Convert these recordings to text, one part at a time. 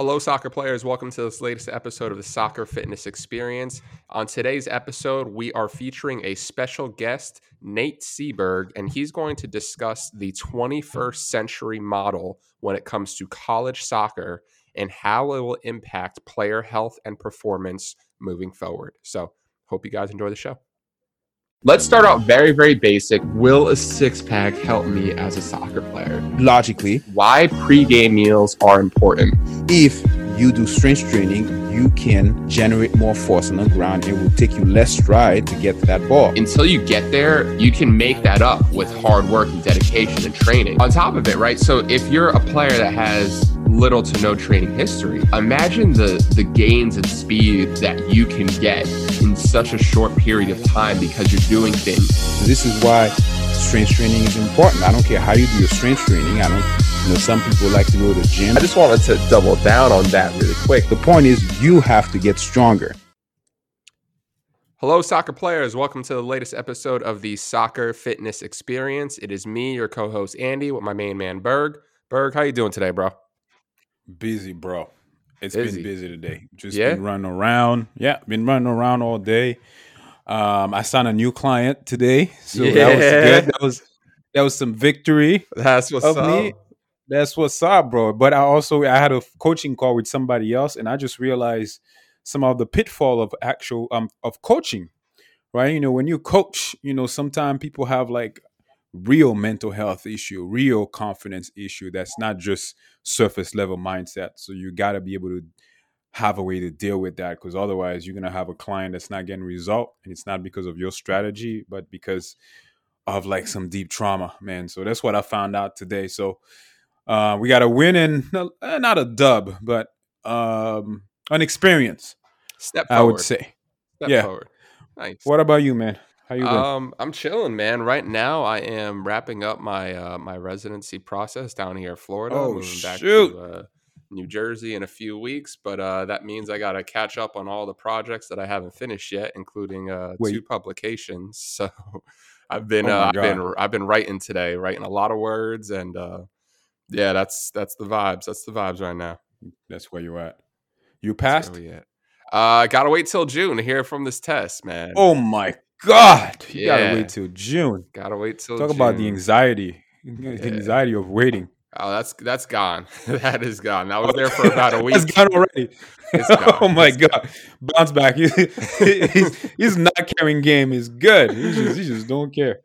Hello, soccer players. Welcome to this latest episode of the Soccer Fitness Experience. On today's episode, we are featuring a special guest, Nate Seberg, and he's going to discuss the 21st century model when it comes to college soccer and how it will impact player health and performance moving forward. So, hope you guys enjoy the show. Let's start out very, very basic. Will a six pack help me as a soccer player? Logically, Why pregame meals are important? if you do strength training, you can generate more force on the ground. It will take you less stride to get to that ball. until you get there, you can make that up with hard work and dedication and training. On top of it, right? So if you're a player that has little to no training history, imagine the the gains and speed that you can get in such a short period of time because you're doing things. This is why strength training is important. I don't care how you do your strength training. I don't, you know, some people like to go to the gym. I just wanted to double down on that really quick. The point is, you have to get stronger. Hello, soccer players. Welcome to the latest episode of the Soccer Fitness Experience. It is me, your co-host Andy, with my main man Berg. Berg, how you doing today, bro? Busy, bro. It's Busy. been busy today. Just Yeah? been running around. Yeah, been running around all day. Um, I signed a new client today, so that was good. That was that was some victory That's what's up. me. That's what's up, bro. But I also I had a coaching call with somebody else, and I just realized some of the pitfall of actual um of coaching. Right, you know, when you coach, you know, sometimes people have like real mental health issue, real confidence issue. That's not just surface level mindset. So you got to be able to have a way to deal with that because otherwise you're gonna have a client that's not getting result, and it's not because of your strategy, but because of like some deep trauma, man. So that's what I found out today. So uh, we got a win and uh, not a dub, but um, an experience, Step I would say. Step yeah. forward. Nice. What about you, man? How you? Um, I'm chilling, man. Right now, I am wrapping up my uh, my residency process down here in Florida. Oh, moving back shoot. to uh, New Jersey in a few weeks, but uh, that means I got to catch up on all the projects that I haven't finished yet, including uh, Wait. two publications. So I've been Oh uh, I've been I've been writing today, writing a lot of words, and uh, yeah, that's that's the vibes. That's the vibes right now. That's where you're at. You passed? Uh, gotta wait till June to hear from this test, man. Oh my God! You Yeah. gotta wait till June. gotta wait till Talk about the June. anxiety, the anxiety of waiting. Oh, that's that's gone. that is gone. That was there for about a week. it's gone already. It's gone. oh my It's God! Bounce back. he's, he's not carrying game is good. He just, he just don't care.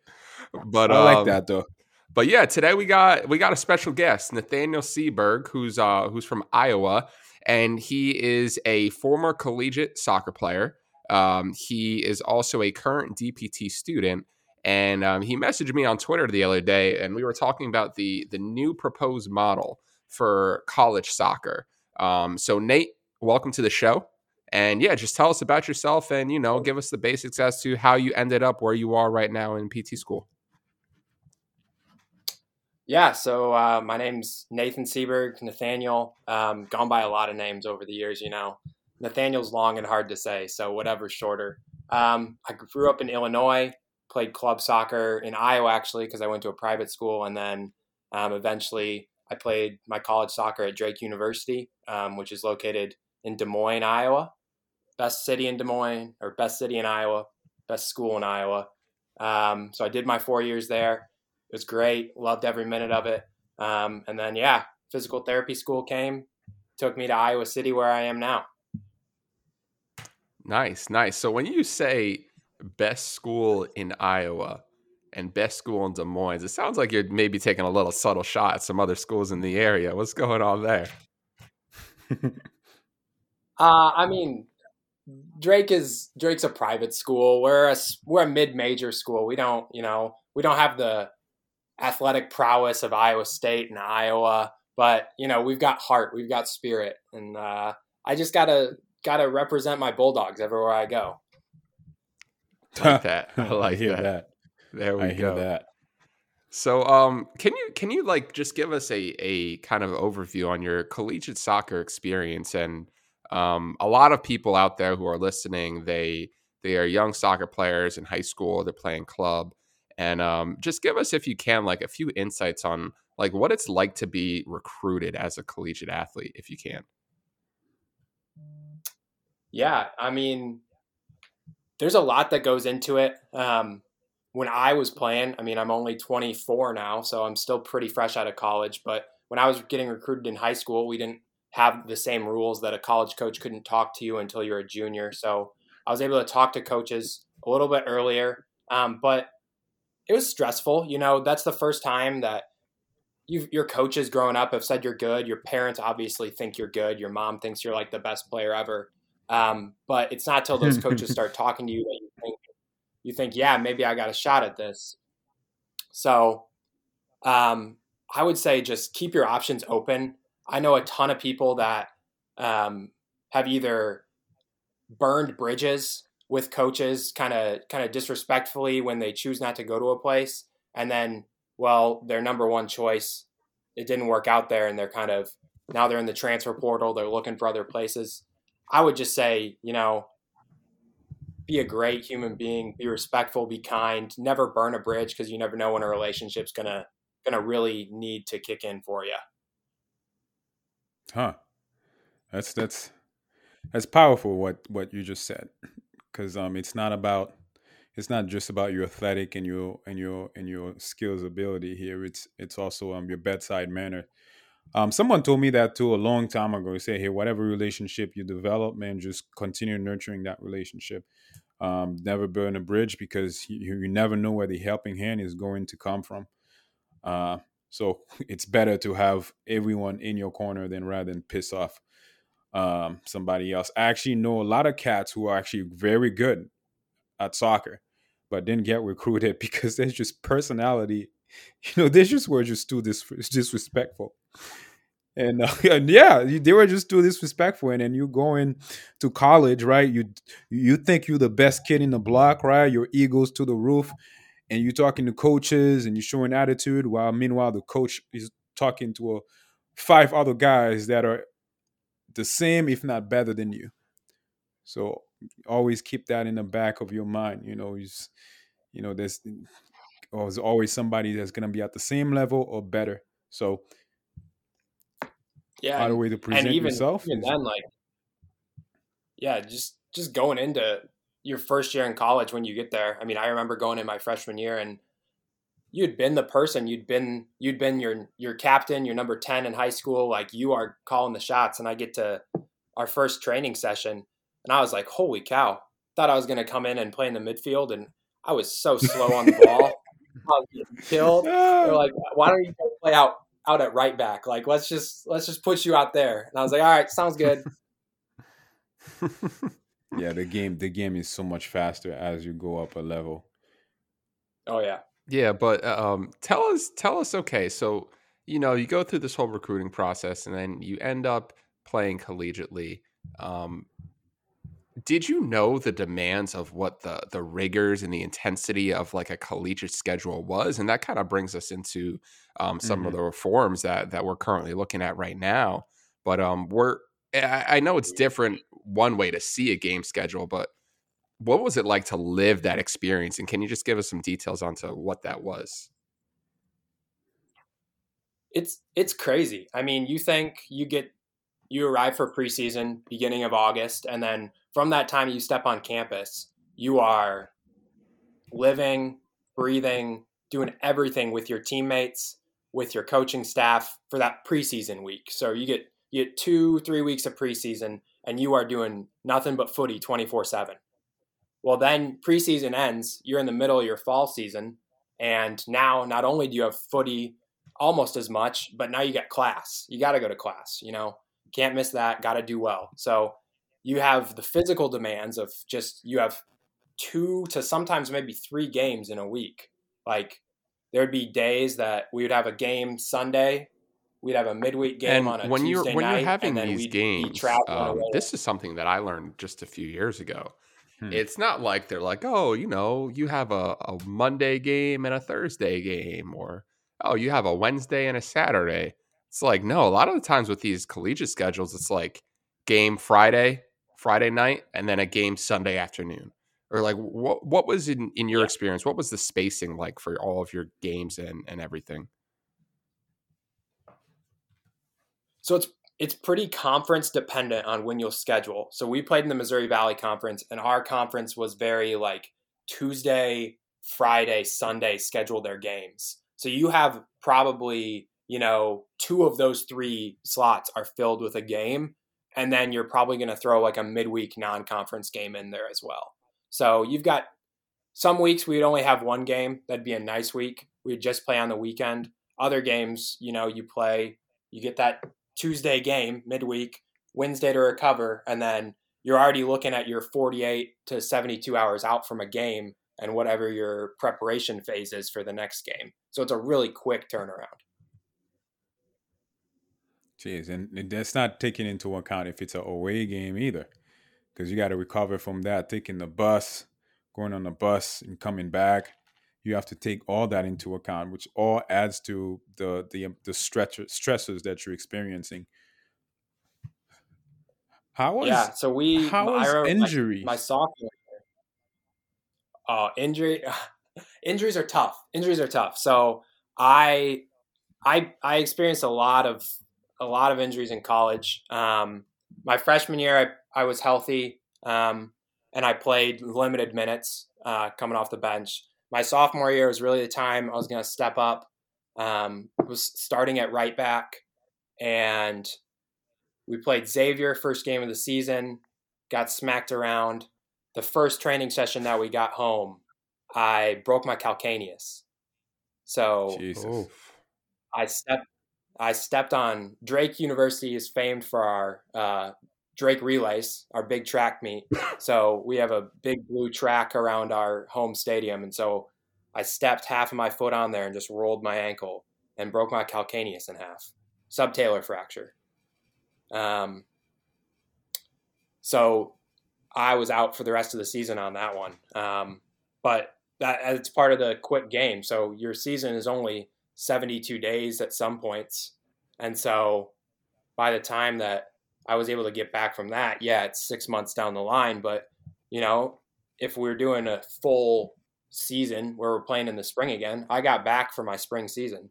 But I like um, that though. But yeah, today we got we got a special guest, Nathaniel Seberg, who's uh who's from Iowa, and he is a former collegiate soccer player. Um, he is also a current DPT student, and um, he messaged me on Twitter the other day, and we were talking about the the new proposed model for college soccer. Um, so Nate, welcome to the show. And yeah, just tell us about yourself and you know, give us the basics as to how you ended up where you are right now in PT school. Yeah, so uh, my name's Nathan Seberg, Nathaniel. Um, gone by a lot of names over the years, you know. Nathaniel's long and hard to say, so whatever's shorter. Um, I grew up in Illinois, played club soccer in Iowa actually because I went to a private school, and then um, eventually I played my college soccer at Drake University, um, which is located in Des Moines, Iowa. Best city in Des Moines, or best city in Iowa, best school in Iowa. Um, so I did my four years there. It was great. Loved every minute of it. Um, and then, yeah, physical therapy school came, took me to Iowa City, where I am now. Nice, nice. So when you say best school in Iowa and best school in Des Moines, it sounds like you're maybe taking a little subtle shot at some other schools in the area. What's going on there? Uh, I mean, Drake is Drake's a private school. We're a we're a mid major school. We don't you know we don't have the athletic prowess of Iowa State and Iowa, but you know we've got heart, we've got spirit, and uh, I just gotta gotta represent my Bulldogs everywhere I go. I like that. I like hear that. that. There we I hear go. that. So, um, can you can you like just give us a a kind of overview on your collegiate soccer experience? And um, a lot of people out there who are listening, they they are young soccer players in high school. They're playing club, and um, just give us, if you can, like a few insights on like what it's like to be recruited as a collegiate athlete, if you can. Yeah, I mean, there's a lot that goes into it. Um, when I was playing, I mean, I'm only 24 now, so I'm still pretty fresh out of college. But when I was getting recruited in high school, we didn't have the same rules that a college coach couldn't talk to you until you're a junior. So I was able to talk to coaches a little bit earlier. Um, but it was stressful. You know, that's the first time that you your coaches growing up have said you're good. Your parents obviously think you're good. Your mom thinks you're like the best player ever. Um, but it's not till those coaches start talking to you that you think you think, yeah, maybe I got a shot at this. So um, I would say just keep your options open. I know a ton of people that um, have either burned bridges with coaches kind of kind of disrespectfully when they choose not to go to a place and then well their number one choice it didn't work out there and they're kind of now they're in the transfer portal they're looking for other places i would just say you know be a great human being be respectful be kind never burn a bridge because you never know when a relationship's gonna gonna really need to kick in for you huh. That's that's that's powerful what what you just said because um it's not about it's not just about your athletic and your and your and your skills ability here. It's it's also um your bedside manner um someone told me that too a long time ago say hey whatever relationship you develop man just continue nurturing that relationship um never burn a bridge because you, you never know where the helping hand is going to come from uh so it's better to have everyone in your corner than rather than piss off um, somebody else. I actually know a lot of cats who are actually very good at soccer, but didn't get recruited because there's just personality. You know, they just were just too dis- disrespectful. And, uh, and yeah, they were just too disrespectful. And then you go in to college, right? You you think you're the best kid in the block, right? Your ego's to the roof, and you're talking to coaches and you're showing attitude. While meanwhile, the coach is talking to a, five other guys that are the same, if not better than you. So always keep that in the back of your mind. You know, you, you know, there's, there's always somebody that's going to be at the same level or better. So yeah, how the way to present and even, yourself. Even then, like, yeah, just just going into your first year in college when you get there. I mean, I remember going in my freshman year and you'd been the person you'd been you'd been your your captain your number 10 in high school like you are calling the shots and i get to our first training session and i was like holy cow thought i was going to come in and play in the midfield and i was so slow on the ball i was getting killed they're like why don't you play out out at right back like let's just let's just put you out there and i was like all right sounds good yeah the game the game is so much faster as you go up a level oh yeah yeah, but uh, um, tell us, tell us. Okay, so you know, you go through this whole recruiting process, and then you end up playing collegiately. Um, did you know the demands of what the the rigors and the intensity of like a collegiate schedule was? And that kind of brings us into um, some mm-hmm. of the reforms that that we're currently looking at right now. But um, we're I, I know it's different one way to see a game schedule, but what was it like to live that experience? And can you just give us some details onto what that was? It's it's crazy. I mean, you think you get you arrive for preseason beginning of August, and then from that time you step on campus, you are living, breathing, doing everything with your teammates, with your coaching staff for that preseason week. So you get you get two, three weeks of preseason, and you are doing nothing but footy twenty four seven. Well, then preseason ends, you're in the middle of your fall season. And now not only do you have footy almost as much, but now you got class. You got to go to class, you know, can't miss that, got to do well. So you have the physical demands of just, you have two to sometimes maybe three games in a week. Like there'd be days that we would have a game Sunday, we'd have a midweek game and on a when Tuesday you're when night, you're having these games, um, this is something that I learned just a few years ago. Hmm. It's not like they're like, oh, you know, you have a, a Monday game and a Thursday game, or oh, you have a Wednesday and a Saturday. It's like, no, a lot of the times with these collegiate schedules, it's like game Friday, Friday night, and then a game Sunday afternoon. Or like what what was in, in your yeah. experience? What was the spacing like for all of your games and, and everything? So it's it's pretty conference dependent on when you'll schedule. So we played in the Missouri Valley Conference, and our conference was very like Tuesday, Friday, Sunday schedule their games. So you have probably, you know, two of those three slots are filled with a game. And then you're probably going to throw like a midweek non conference game in there as well. So you've got some weeks we'd only have one game. That'd be a nice week. We'd just play on the weekend. Other games, you know, you play, you get that Tuesday game midweek, Wednesday to recover, and then you're already looking at your 48 to 72 hours out from a game and whatever your preparation phase is for the next game. So it's a really quick turnaround. Jeez, and that's not taking into account if it's an away game either, because you got to recover from that, taking the bus, going on the bus, and coming back. You have to take all that into account, which all adds to the the the stretch stresses that you're experiencing. How was yeah? So we how was injury? My, my sophomore uh, injury injuries are tough. Injuries are tough. So I I I experienced a lot of a lot of injuries in college. Um, my freshman year, I, I was healthy um, and I played limited minutes uh, coming off the bench. My sophomore year was really the time I was going to step up. Um, was starting at right back, and we played Xavier first game of the season. Got smacked around the first training session that we got home, I broke my calcaneus. So Jesus. I stepped I stepped on Drake University is famed for our uh, Drake relays, our big track meet. So we have a big blue track around our home stadium, and so I stepped half of my foot on there and just rolled my ankle and broke my calcaneus in half, subtalar fracture. Um, so I was out for the rest of the season on that one. Um, but that it's part of the quick game. So your season is only 72 days at some points. And so by the time that I was able to get back from that, yeah, it's six months down the line. But, you know, if we're doing a full season where we're playing in the spring again, I got back for my spring season.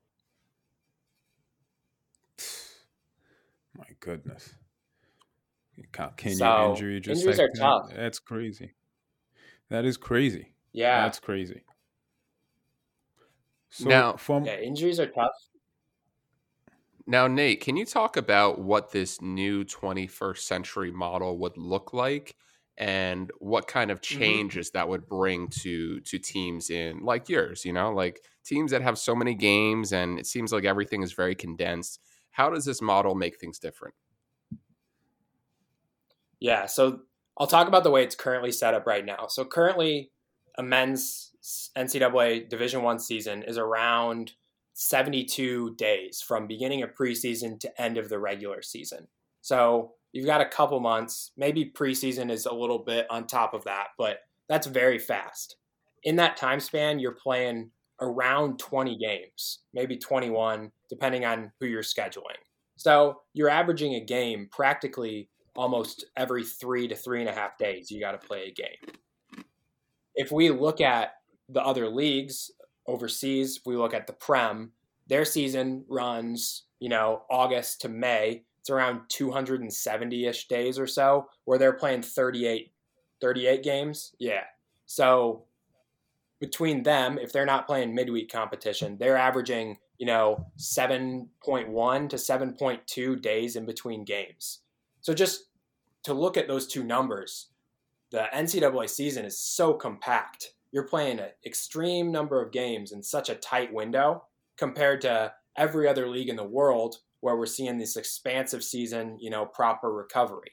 My goodness. Can so, injury just injuries like are tough. That's crazy. That is crazy. Yeah, that's crazy. So now, from yeah, injuries are tough. Now, Nate, can you talk about what this new 21st century model would look like and what kind of Mm-hmm. changes that would bring to to teams in like yours, you know, like teams that have so many games and it seems like everything is very condensed. How does this model make things different? Yeah, so I'll talk about the way it's currently set up right now. So currently, a men's NCAA Division One season is around 72 days from beginning of preseason to end of the regular season. So you've got a couple months. Maybe preseason is a little bit on top of that, but that's very fast. In that time span, you're playing around 20 games, maybe 21, depending on who you're scheduling. So you're averaging a game practically almost every three to three and a half days. You got to play a game. If we look at the other leagues overseas, if we look at the Prem, their season runs, you know, August to May. It's around 270 ish days or so, where they're playing 38, 38 games. Yeah. So between them, if they're not playing midweek competition, they're averaging, you know, 7.1 to 7.2 days in between games. So just to look at those two numbers, the NCAA season is so compact. You're playing an extreme number of games in such a tight window compared to every other league in the world where we're seeing this expansive season, you know, proper recovery.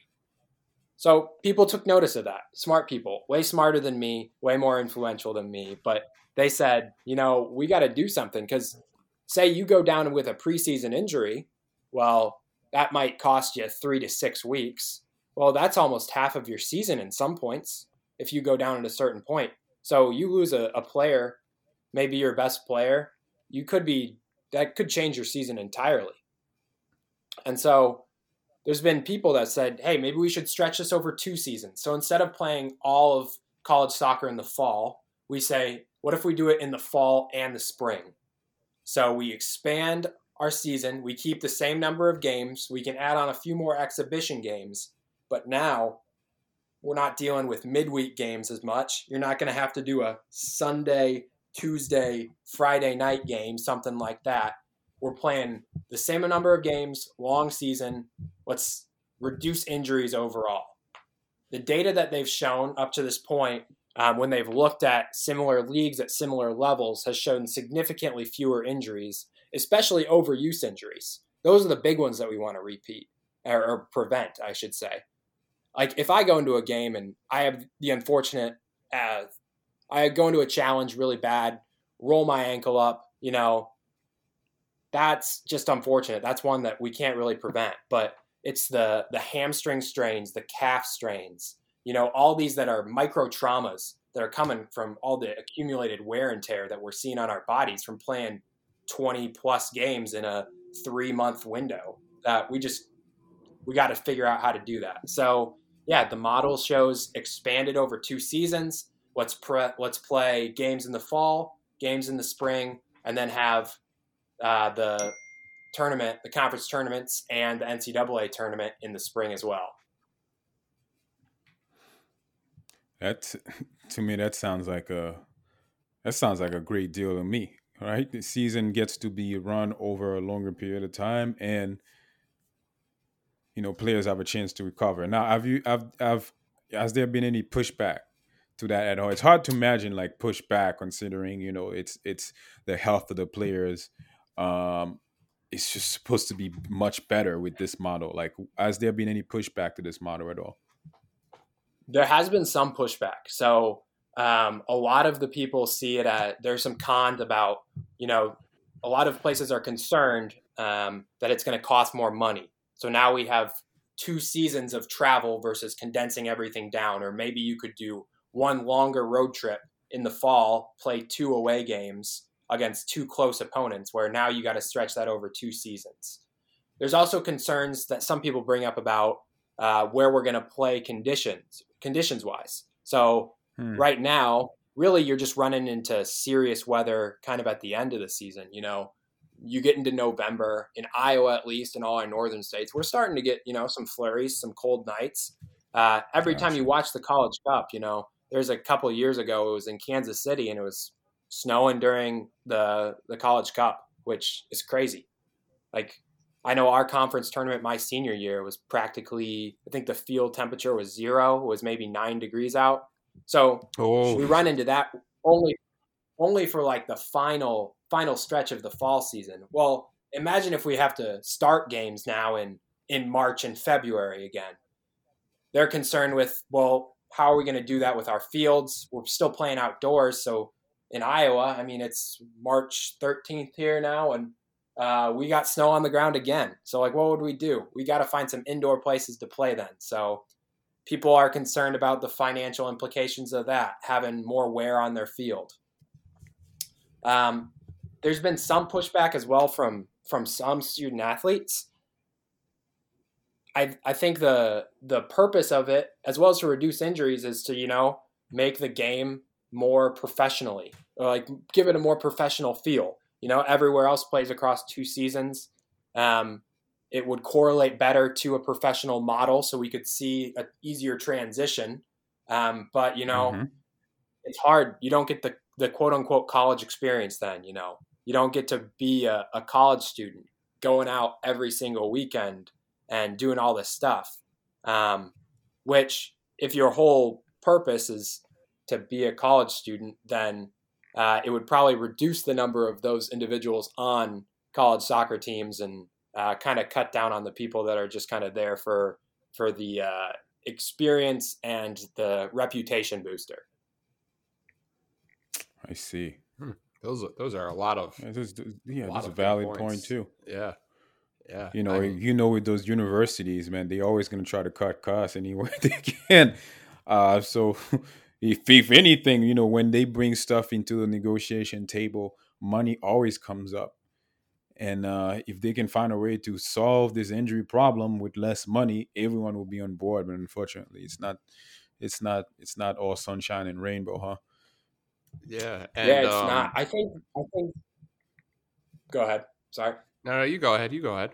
So people took notice of that. Smart people, way smarter than me, way more influential than me. But they said, you know, we got to do something because say you go down with a preseason injury, well, that might cost you three to six weeks. Well, that's almost half of your season in some points if you go down at a certain point. So you lose a, a player, maybe your best player, you could be that could change your season entirely. And so there's been people that said, hey, maybe we should stretch this over two seasons. So instead of playing all of college soccer in the fall, we say, what if we do it in the fall and the spring? So we expand our season. We keep the same number of games. We can add on a few more exhibition games. But now we're not dealing with midweek games as much. You're not going to have to do a Sunday, Tuesday, Friday night game, something like that. We're playing the same number of games, long season. Let's reduce injuries overall. The data that they've shown up to this point, um, when they've looked at similar leagues at similar levels, has shown significantly fewer injuries, especially overuse injuries. Those are the big ones that we want to repeat or, or prevent, I should say. Like if I go into a game and I have the unfortunate, uh, I go into a challenge really bad, roll my ankle up, you know, that's just unfortunate. That's one that we can't really prevent. But it's the the hamstring strains, the calf strains, you know, all these that are micro traumas that are coming from all the accumulated wear and tear that we're seeing on our bodies from playing 20 plus games in a three month window. That we just we got to figure out how to do that. So yeah, the model shows expanded over two seasons. Let's pre- let's play games in the fall, games in the spring, and then have uh, the tournament, the conference tournaments, and the NCAA tournament in the spring as well. That to me, that sounds like a that sounds like a great deal to me. Right, the season gets to be run over a longer period of time, and you know players have a chance to recover. Now, have you have have has there been any pushback to that at all? It's hard to imagine like pushback considering you know it's it's the health of the players. Um, it's just supposed to be much better with this model. Like, has there been any pushback to this model at all? There has been some pushback. So, um, a lot of the people see it at there's some cons about, you know, a lot of places are concerned um, that it's going to cost more money. So now we have two seasons of travel versus condensing everything down, or maybe you could do one longer road trip in the fall, play two away games, against two close opponents, where now you got to stretch that over two seasons. There's also concerns that some people bring up about uh, where we're going to play conditions, conditions wise. So hmm. right now, really, you're just running into serious weather kind of at the end of the season. You know, you get into November in Iowa, at least in all our northern states, we're starting to get you know some flurries, some cold nights. Uh, every time you watch the College Cup, you know, there's a couple years ago it was in Kansas City and it was snowing during the the college cup, which is crazy. Like I know our conference tournament my senior year was practically I think the field temperature was zero, was maybe nine degrees out. So oh. we run into that only only for like the final final stretch of the fall season. Well, imagine if we have to start games now in in March and February again. They're concerned with well, how are we going to do that with our fields? We're still playing outdoors, so in Iowa. I mean, it's March 13th here now, and uh, we got snow on the ground again. So, like, what would we do? We got to find some indoor places to play then. So, people are concerned about the financial implications of that, having more wear on their field. Um, there's been some pushback as well from from some student athletes. I I think the the purpose of it, as well as to reduce injuries, is to you know make the game more professionally, or like give it a more professional feel. You know, everywhere else plays across two seasons. Um, it would correlate better to a professional model, so we could see an easier transition. Um, but you know, mm-hmm. it's hard. You don't get the the quote unquote college experience. Then you know, you don't get to be a, a college student going out every single weekend and doing all this stuff. Um, which, if your whole purpose is to be a college student, then uh, it would probably reduce the number of those individuals on college soccer teams and uh, kind of cut down on the people that are just kind of there for for the uh, experience and the reputation booster. I see. Hmm. Those those are a lot of yeah, that's, yeah, that's a valid point too. Yeah. Yeah. You know, I mean, you know, with those universities, man, they're always going to try to cut costs anywhere they can. Uh, so if if anything, you know, when they bring stuff into the negotiation table, money always comes up. And uh, if they can find a way to solve this injury problem with less money, everyone will be on board. But unfortunately, it's not. It's not. It's not all sunshine and rainbow, huh? Yeah. And, yeah, it's um, not. I think. I think. Go ahead. Sorry. No, no, you go ahead. You go ahead.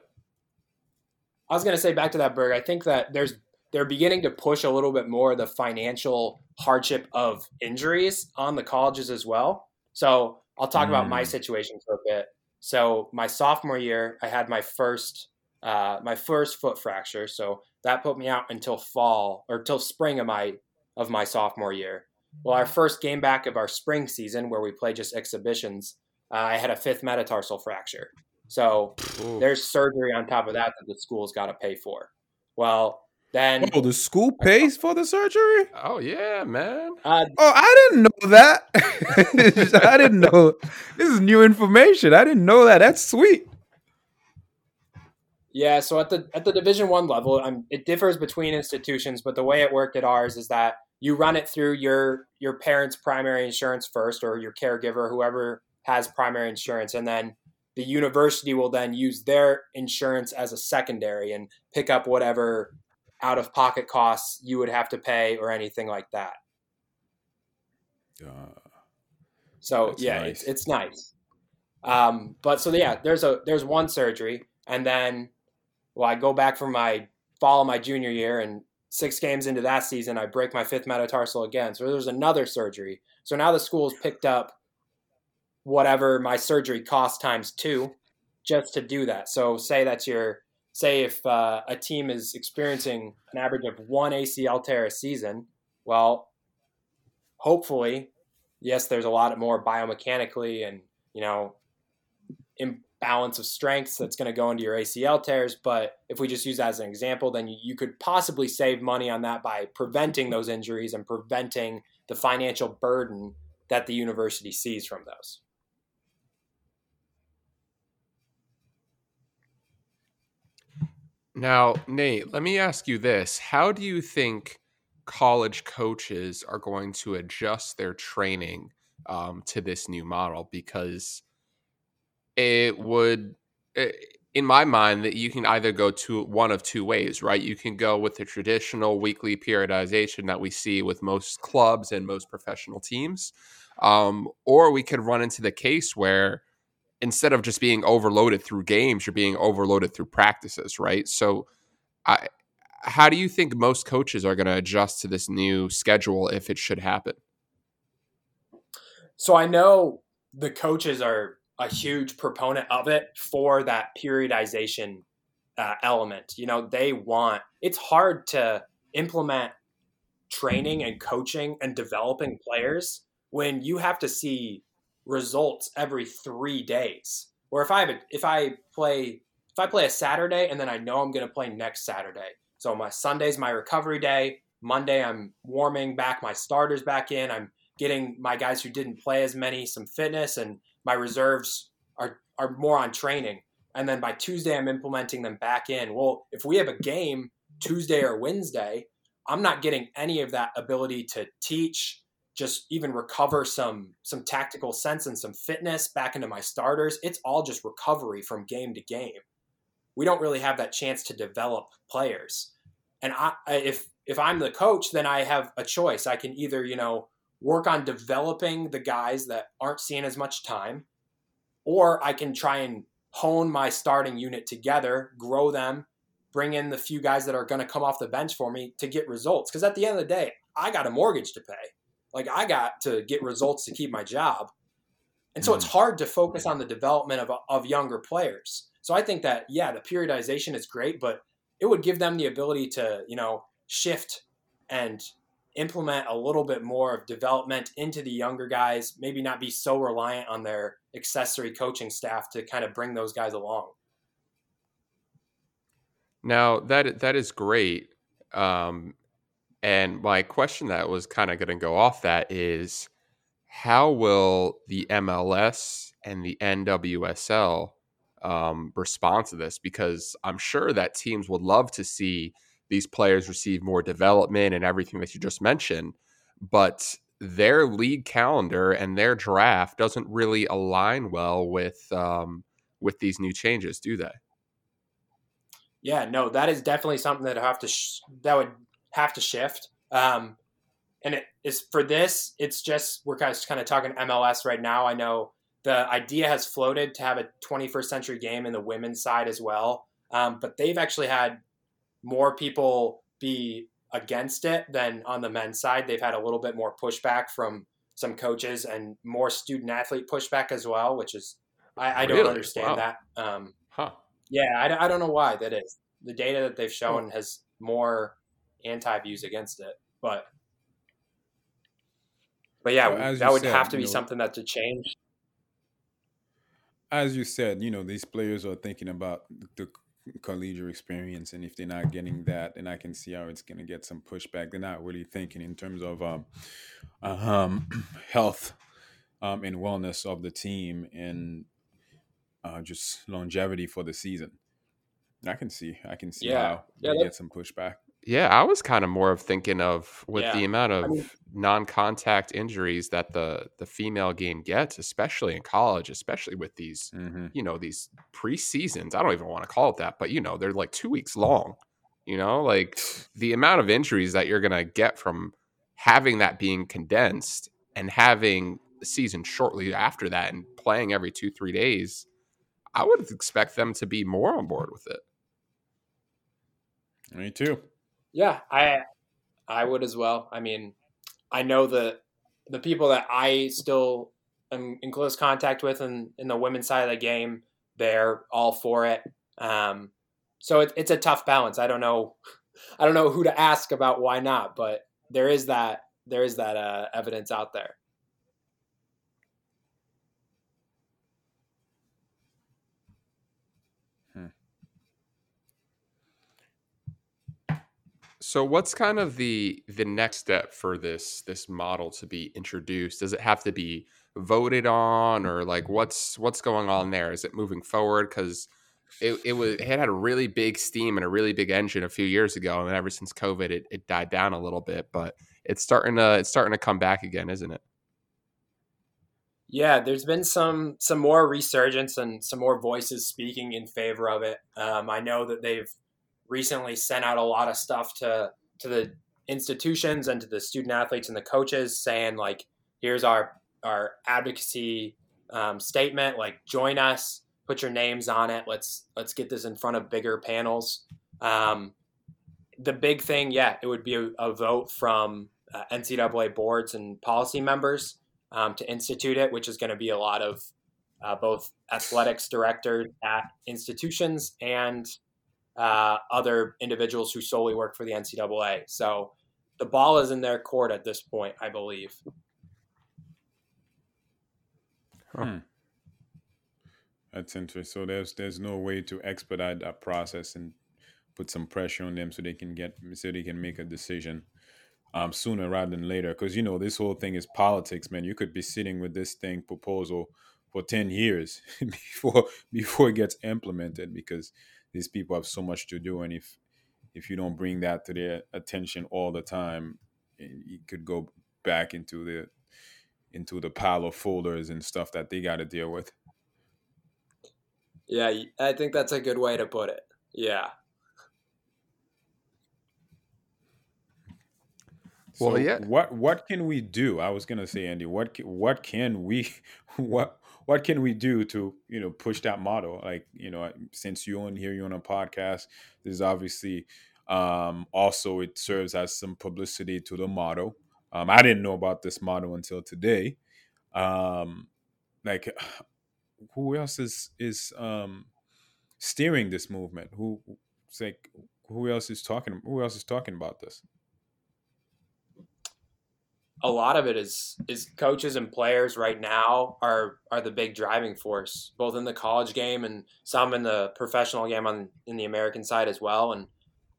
I was going to say back to that, Berg. I think that there's they're beginning to push a little bit more the financial hardship of injuries on the colleges as well. So I'll talk mm. about my mm. situation for a bit. So my sophomore year, I had my first uh, my first foot fracture. So that put me out until fall or till spring of my of my sophomore year. Well, our first game back of our spring season, where we play just exhibitions, uh, I had a fifth metatarsal fracture. So Ooh. there's surgery on top of that that the school's got to pay for. Well, then oh, the school pays for the surgery. Oh yeah, man. Uh, oh, I didn't know that. I didn't know. This is new information. I didn't know that. That's sweet. Yeah, so at the at the Division One level, um, it differs between institutions, but the way it worked at ours is that you run it through your your parents' primary insurance first, or your caregiver, whoever has primary insurance, and then the university will then use their insurance as a secondary and pick up whatever out of pocket costs you would have to pay or anything like that. Uh, so yeah, nice. It's, it's nice. Um, but so yeah, there's a there's one surgery, and then well, I go back from my fall of my junior year, and six games into that season, I break my fifth metatarsal again. So there's another surgery. So now the school's picked up whatever my surgery cost times two just to do that. So say that's your say if uh, a team is experiencing an average of one ACL tear a season, well, hopefully, yes, there's a lot more biomechanically and you know balance of strengths that's going to go into your ACL tears. But if we just use that as an example, then you, could possibly save money on that by preventing those injuries and preventing the financial burden that the university sees from those. Now, Nate, let me ask you this. How do you think college coaches are going to adjust their training um, to this new model? Because it would eh, in my mind that you can either go to one of two ways right? You can go with the traditional weekly periodization that we see with most clubs and most professional teams um, or we could run into the case where instead of just being overloaded through games you're being overloaded through practices right? So I, how do you think most coaches are going to adjust to this new schedule if it should happen? So i know the coaches are a huge proponent of it for that periodization uh, element. You know, they want it's hard to implement training and coaching and developing players when you have to see results every three days. Or if I have a, if I play if I play a Saturday and then I know I'm going to play next Saturday, so my Sunday's my recovery day. Monday I'm warming back my starters back in. I'm getting my guys who didn't play as many some fitness and my reserves are are more on training and then by Tuesday I'm implementing them back in. Well, if we have a game Tuesday or Wednesday, I'm not getting any of that ability to teach, just even recover some some tactical sense and some fitness back into my starters. It's all just recovery from game to game. We don't really have that chance to develop players. And I if if I'm the coach, then I have a choice. I can either, you know, work on developing the guys that aren't seeing as much time, or I can try and hone my starting unit together, grow them, bring in the few guys that are going to come off the bench for me to get results. Because at the end of the day, I got a mortgage to pay. Like I got to get results to keep my job. And so mm. it's hard to focus on the development of, of younger players. So I think that, yeah, the periodization is great, but it would give them the ability to, you know, shift and implement a little bit more of development into the younger guys, maybe not be so reliant on their accessory coaching staff to kind of bring those guys along. Now that that is great. Um, and my question that was kind of going to go off that is how will the MLS and the NWSL um, respond to this? Because I'm sure that teams would love to see these players receive more development and everything that you just mentioned. But their league calendar and their draft doesn't really align well with um, with these new changes, do they? Yeah, no, that is definitely something that have to sh- that would have to shift. Um, and it is for this. It's just we're kind of kind of talking MLS right now. I know the idea has floated to have a 21st century game in the women's side as well. Um, but they've actually had more people be against it than on the men's side. They've had a little bit more pushback from some coaches and more student athlete pushback as well, which is I, I don't Really? understand Wow. that. Um, Huh. yeah, I, I don't know why that is. The data that they've shown has more anti views against it, but but yeah, Well, that would said, have to be know- something that to change. as you said, you know, these players are thinking about the collegiate experience, and if they're not getting that, and I can see how it's going to get some pushback. They're not really thinking in terms of um, um, health um, and wellness of the team and uh, just longevity for the season. I can see, I can see Yeah. how Yeah, they get some pushback. Yeah, I was kind of more of thinking of with Yeah. the amount of mean- non-contact injuries that the the female game gets, especially in college, especially with these hmm you know these preseasons. I don't even want to call it that, but you know they're like two weeks long. You know, like the amount of injuries that you're gonna get from having that being condensed and having the season shortly after that and playing every two three days. I would expect them to be more on board with it. Me too. Yeah, I I would as well. I mean, I know the the people that I still am in close contact with in, in the women's side of the game, they're all for it. Um, so it, it's a tough balance. I don't know, I don't know who to ask about why not, but there is that there is that uh, evidence out there. So what's kind of the the next step for this this model to be introduced? Does it have to be voted on or like what's what's going on there? Is it moving forward cuz it, it was it had a really big steam and a really big engine a few years ago and ever since covid it, it died down a little bit but it's starting to it's starting to come back again isn't it Yeah, there's been some some more resurgence and some more voices speaking in favor of it. Um, I know that they've recently sent out a lot of stuff to to the institutions and to the student athletes and the coaches, saying like, "Here's our our advocacy um, statement. Like, join us, put your names on it. Let's let's get this in front of bigger panels." Um, the big thing, yeah, it would be a, a vote from uh, NCAA boards and policy members um, to institute it, which is going to be a lot of uh, both athletics directors at institutions and uh, other individuals who solely work for the NCAA. So the ball is in their court at this point, I believe. That's interesting. So there's there's no way to expedite that process and put some pressure on them so they can get so they can make a decision um sooner rather than later. Because you know this whole thing is politics, man. You could be sitting with this thing proposal for ten years before before it gets implemented because these people have so much to do, and if if you don't bring that to their attention all the time, eh, it could go back into the into the pile of folders and stuff that they got to deal with. Yeah, I think that's a good way to put it. Yeah. Well, yeah. What what can we do? I was gonna say, Andy. What what can we what what can we do to you know push that model? Like you know, since you on here, you on a podcast. This is obviously um, also it serves as some publicity to the model. Um, I didn't know about this model until today. Um, like, who else is is um, steering this movement? Who like who else is talking? Who else is talking about this? A lot of it is is coaches and players right now are are the big driving force, both in the college game and some in the professional game on in the American side as well. And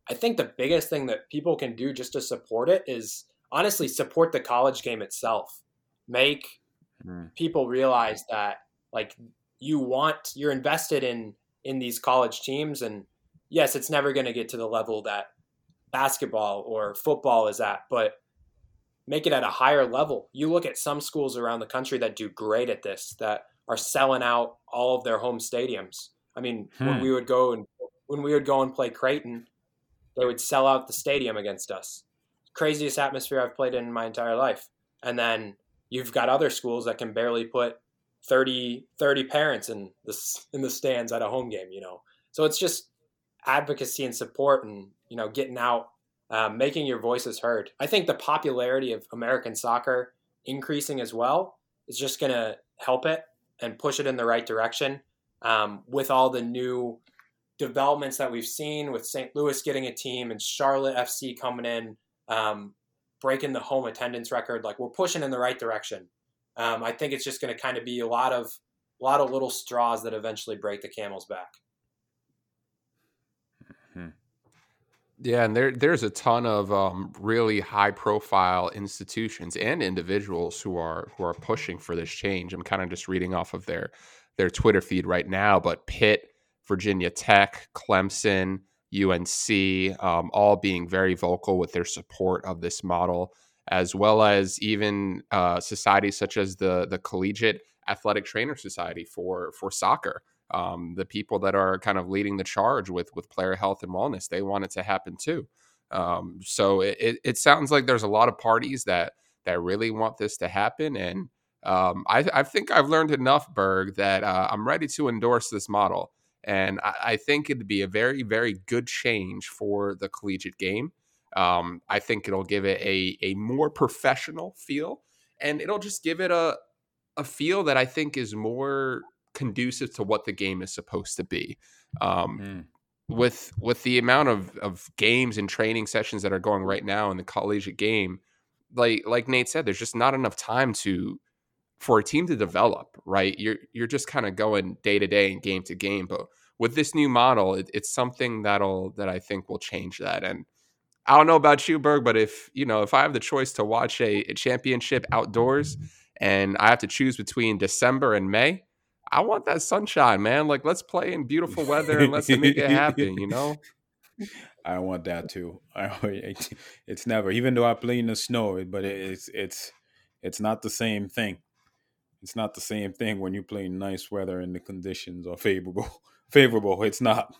I think the biggest thing that people can do just to support it is honestly support the college game itself. Make Mm. people realize that like you want you're invested in in these college teams and yes it's never going to get to the level that basketball or football is at but make it at a higher level you look at some schools around the country that do great at this that are selling out all of their home stadiums i mean when Hmm. we would go and when we would go and play creighton they would sell out the stadium against us craziest atmosphere i've played in my entire life and then you've got other schools that can barely put 30, 30 parents in the in the stands at a home game. You know, so it's just advocacy and support, and you know, getting out, um, making your voices heard. I think the popularity of American soccer increasing as well is just going to help it and push it in the right direction. Um, with all the new developments that we've seen with St. Louis getting a team and Charlotte FC coming in, um, breaking the home attendance record, like we're pushing in the right direction. Um, I think it's just going to kind of be a lot of a lot of little straws that eventually break the camel's back. Yeah, and there there's a ton of um, really high profile institutions and individuals who are who are pushing for this change. I'm kind of just reading off of their their Twitter feed right now, but Pitt, Virginia Tech, Clemson, UNC, um, all being very vocal with their support of this model, as well as even uh, societies such as the the Collegiate Athletic Trainer Society for for soccer. Um, the people that are kind of leading the charge with with player health and wellness, they want it to happen too. Um, so it, it sounds like there's a lot of parties that that really want this to happen, and um, I, I, think I've learned enough, Berg, that uh, I'm ready to endorse this model. And I, I, think it'd be a very, very good change for the collegiate game. Um, I think it'll give it a, a more professional feel, and it'll just give it a, a feel that I think is more conducive to what the game is supposed to be. Um, mm. With with the amount of, of games and training sessions that are going right now in the collegiate game, like like Nate said, there's just not enough time to for a team to develop, right? You're you're just kind of going day to day and game to game. But with this new model, it, it's something that'll that I think will change that. And I don't know about you, Berg, but if you know if I have the choice to watch a, a championship outdoors and I have to choose between December and May, I want that sunshine, man. Like let's play in beautiful weather and let's make it happen. You know. I want that too. I, it's never, even though I play in the snow, but it's it's it's not the same thing it's not the same thing when you play in nice weather and the conditions are favorable. favorable, it's not.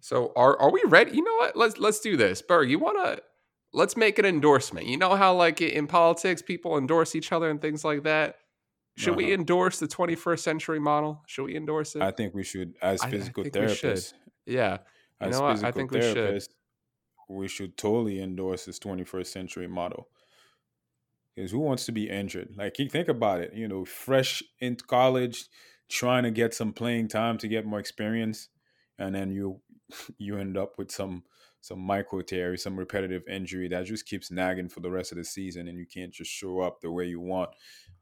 So are are we ready? You know what? Let's let's do this. Berg, you want to let's make an endorsement. You know how like in politics people endorse each other and things like that? Should uh-huh. we endorse the 21st century model? Should we endorse it? I think we should as physical I, I therapists. Yeah. You as know what? I think we should we should totally endorse this 21st century model. Because who wants to be injured? Like, think about it. You know, fresh in college, trying to get some playing time to get more experience, and then you you end up with some some micro tear, some repetitive injury that just keeps nagging for the rest of the season, and you can't just show up the way you want.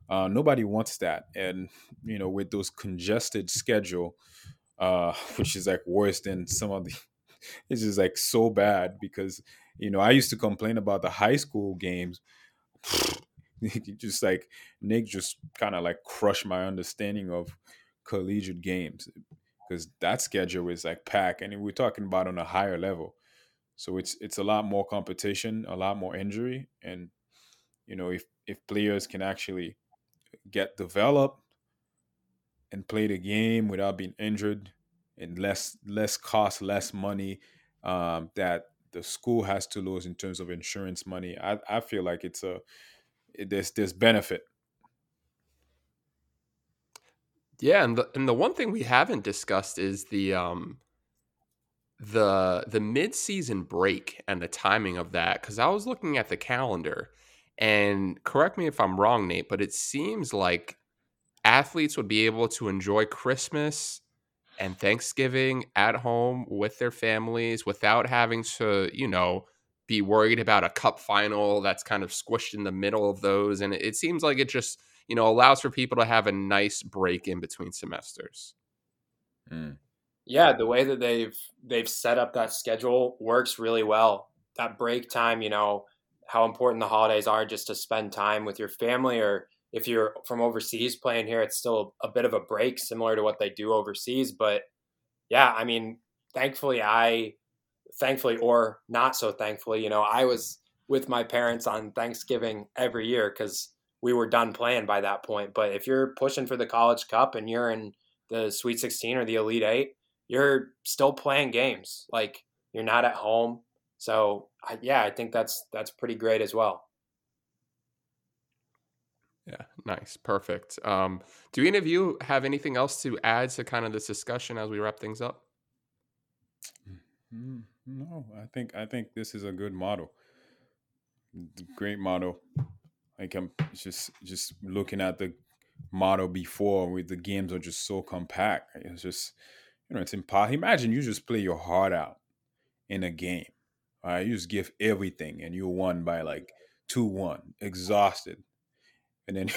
Uh, nobody wants that, and you know, with those congested schedule, uh, which is like worse than some of the it's just like so bad because you know I used to complain about the high school games. just like Nick just kind of like crushed my understanding of collegiate games because that schedule is like packed, and we're talking about on a higher level. So it's it's a lot more competition, a lot more injury, and you know if if players can actually get developed and play the game without being injured, and less less cost, less money um, that the school has to lose in terms of insurance money. I, I feel like it's a it, there's there's benefit. Yeah, and the and the one thing we haven't discussed is the um the the mid-season break and the timing of that cuz I was looking at the calendar and correct me if I'm wrong Nate, but it seems like athletes would be able to enjoy Christmas and Thanksgiving at home with their families without having to, you know, be worried about a cup final that's kind of squished in the middle of those. And it seems like it just, you know, allows for people to have a nice break in between semesters. Mm. Yeah, the way that they've they've set up that schedule works really well. That break time, you know, how important the holidays are just to spend time with your family or if you're from overseas playing here, it's still a bit of a break, similar to what they do overseas. But yeah, I mean, thankfully, I, thankfully or not so thankfully, you know, I was with my parents on Thanksgiving every year because we were done playing by that point. But if you're pushing for the College Cup and you're in the Sweet 16 or the Elite Eight, you're still playing games. Like you're not at home. So I, yeah, I think that's that's pretty great as well. Yeah, nice, perfect. Um, do any of you have anything else to add to kind of this discussion as we wrap things up? Mm, no, I think I think this is a good model. Great model. Like I'm just just looking at the model before where the games are just so compact. It's just you know it's impossible. Imagine you just play your heart out in a game. All right, you just give everything and you won by like two one, exhausted, and then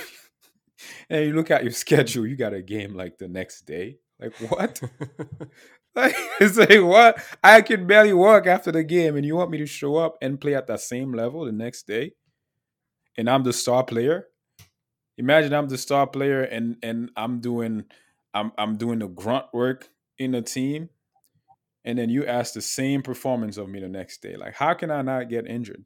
and you look at your schedule. You got a game like the next day. Like what? like it's like what? I can barely walk after the game, and you want me to show up and play at that same level the next day? And I'm the star player. Imagine I'm the star player, and and I'm doing, I'm I'm doing the grunt work in the team, and then you ask the same performance of me the next day. Like, how can I not get injured?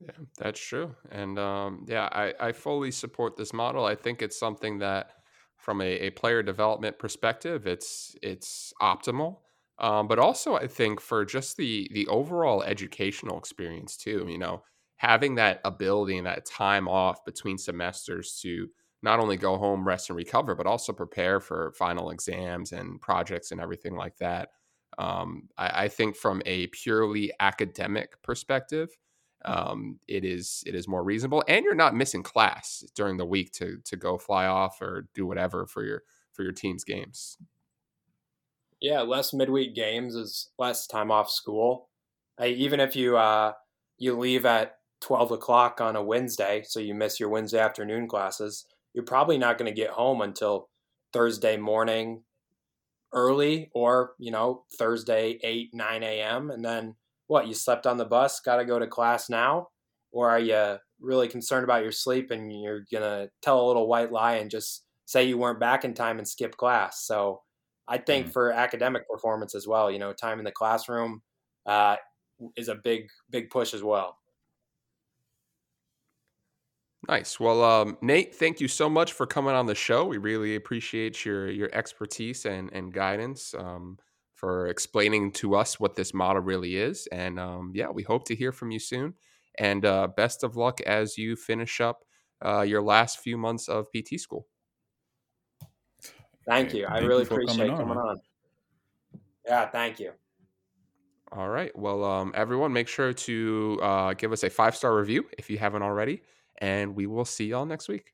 Yeah, that's true. And um, yeah, I, I fully support this model. I think it's something that, from a, a player development perspective, it's it's optimal. Um, but also, I think for just the the overall educational experience too. You know, having that ability and that time off between semesters to not only go home, rest, and recover, but also prepare for final exams and projects and everything like that. Um, I, I think from a purely academic perspective, um, it is it is more reasonable, and you're not missing class during the week to to go fly off or do whatever for your for your team's games. Yeah, less midweek games is less time off school. I, even if you uh, you leave at twelve o'clock on a Wednesday, so you miss your Wednesday afternoon classes, you're probably not going to get home until Thursday morning early, or you know Thursday eight nine a.m. and then what you slept on the bus got to go to class now? Or are you really concerned about your sleep and you're gonna tell a little white lie and just say you weren't back in time and skip class? So i think mm. for academic performance as well you know time in the classroom uh, is a big big push as well Nice. Well, um, Nate, thank you so much for coming on the show. We really appreciate your your expertise and and guidance. Um, for explaining to us what this model really is. And um, yeah, we hope to hear from you soon. And uh, best of luck as you finish up uh, your last few months of PT school. Thank you. I really you appreciate coming on. coming on. Yeah, thank you. All right. Well, um, everyone, make sure to uh, give us a five star review if you haven't already. And we will see y'all next week.